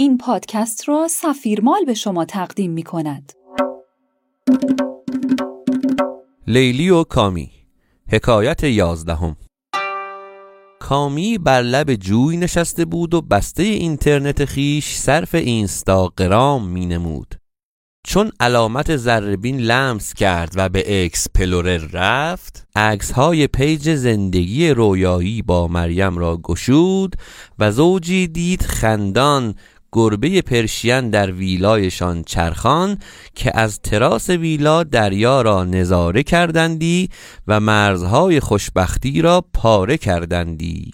این پادکست را سفیرمال به شما تقدیم می کند. لیلی و کامی حکایت یازدهم کامی بر لب جوی نشسته بود و بسته اینترنت خویش صرف اینستاگرام می نمود چون علامت ذره‌بین لمس کرد و به explorer رفت عکس های page زندگی رویایی با مریم را گشود و زوجی دید خندان گربه پرشین در ویلایشان چرخان که از تراس ویلا دریا را نظاره کردندی و مرزهای خوشبختی را پاره کردندی.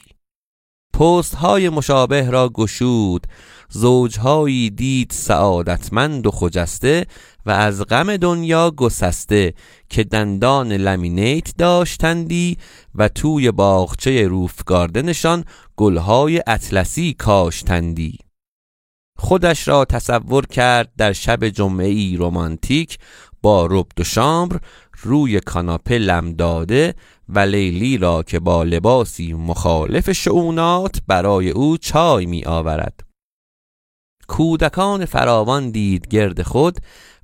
پست های مشابه را گشود زوجهایی دید سعادتمند و خجسته و از غم دنیا گسسته که دندان لمینیت داشتندی و توی باغچه روفگاردنشان گلهای اطلسی کاشتندی. خودش را تصور کرد در شب جمعه ای رومانتیک با رب و شامر روی کاناپه لم داده و لیلی را که با لباسی مخالف شعونات برای او چای می آورد کودکان فراوان دید گرد خود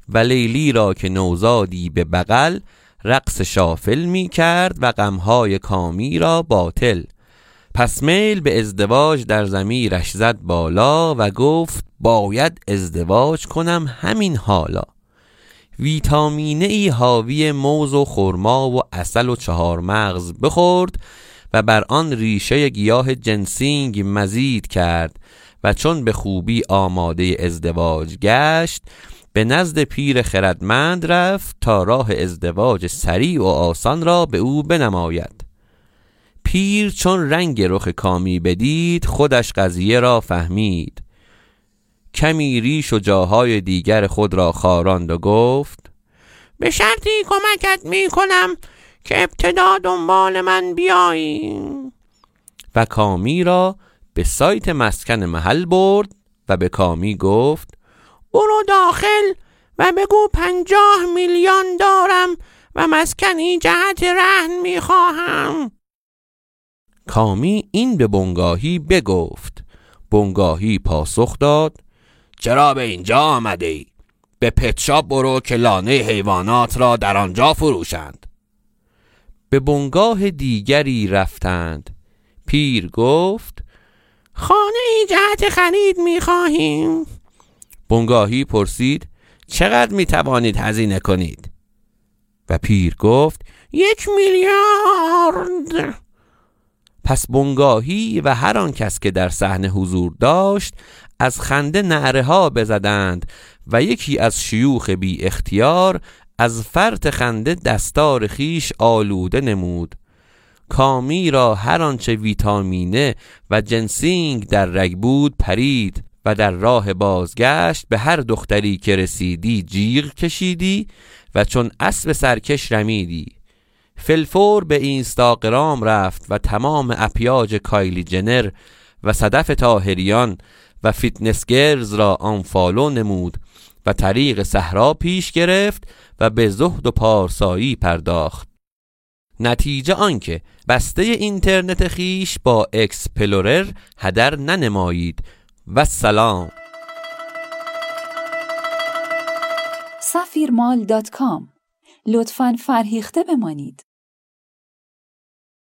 و لیلی را که نوزادی به بغل رقص شافل می کرد و غمهای کامی را باطل پس میل به ازدواج در زمیرش زد بالا و گفت باید ازدواج کنم همین حالا. ویتامینه ای حاوی موز و خرما و اصل و چهار مغز بخورد و بر آن ریشه گیاه جنسینگ مزید کرد و چون به خوبی آماده ازدواج گشت به نزد پیر خردمند رفت تا راه ازدواج سریع و آسان را به او بنماید. پیر چون رنگ رخ کامی بدید خودش قضیه را فهمید. کمی ریش و جاهای دیگر خود را خاراند و گفت به شرطی کمکت می کنم که ابتدا دنبال من بیایی و کامی را به سایت مسکن محل برد و به کامی گفت برو داخل و بگو پنجاه میلیون دارم و مسکنی جهت رهن می‌خواهم. کامی این به بنگاهی بگفت. بنگاهی پاسخ داد چرا به اینجا آمده ای؟ به پتشاپ برو که لانه حیوانات را در آنجا فروشند. به بنگاه دیگری رفتند. پیر گفت خانه ای جهت خرید می خواهیم. بنگاهی پرسید چقدر می توانید هزینه کنید؟ و پیر گفت یک میلیارد. پس بنگاهی و هر آن کس که در صحنه حضور داشت از خنده نعره ها بزدند و یکی از شیوخ بی اختیار از فرط خنده دستار خیش آلوده نمود. کامی را هر آنچه ویتامینه و جنسینگ در رگ بود پرید و در راه بازگشت به هر دختری که رسیدی جیغ کشیدی و چون اسب سرکش رمیدی. فی‌الفور به اینستاگرام رفت و تمام اپیاج کایلی جنر و صدف تاهریان و fitness girls را unfollow نمود و طریق صحرا پیش گرفت و به زهد و پارسایی پرداخت. نتیجه آنکه بسته اینترنت خیش با اکسپلورر هدر ننمایید. و سلام سفیرمال لطفا فرهیخته بمانید.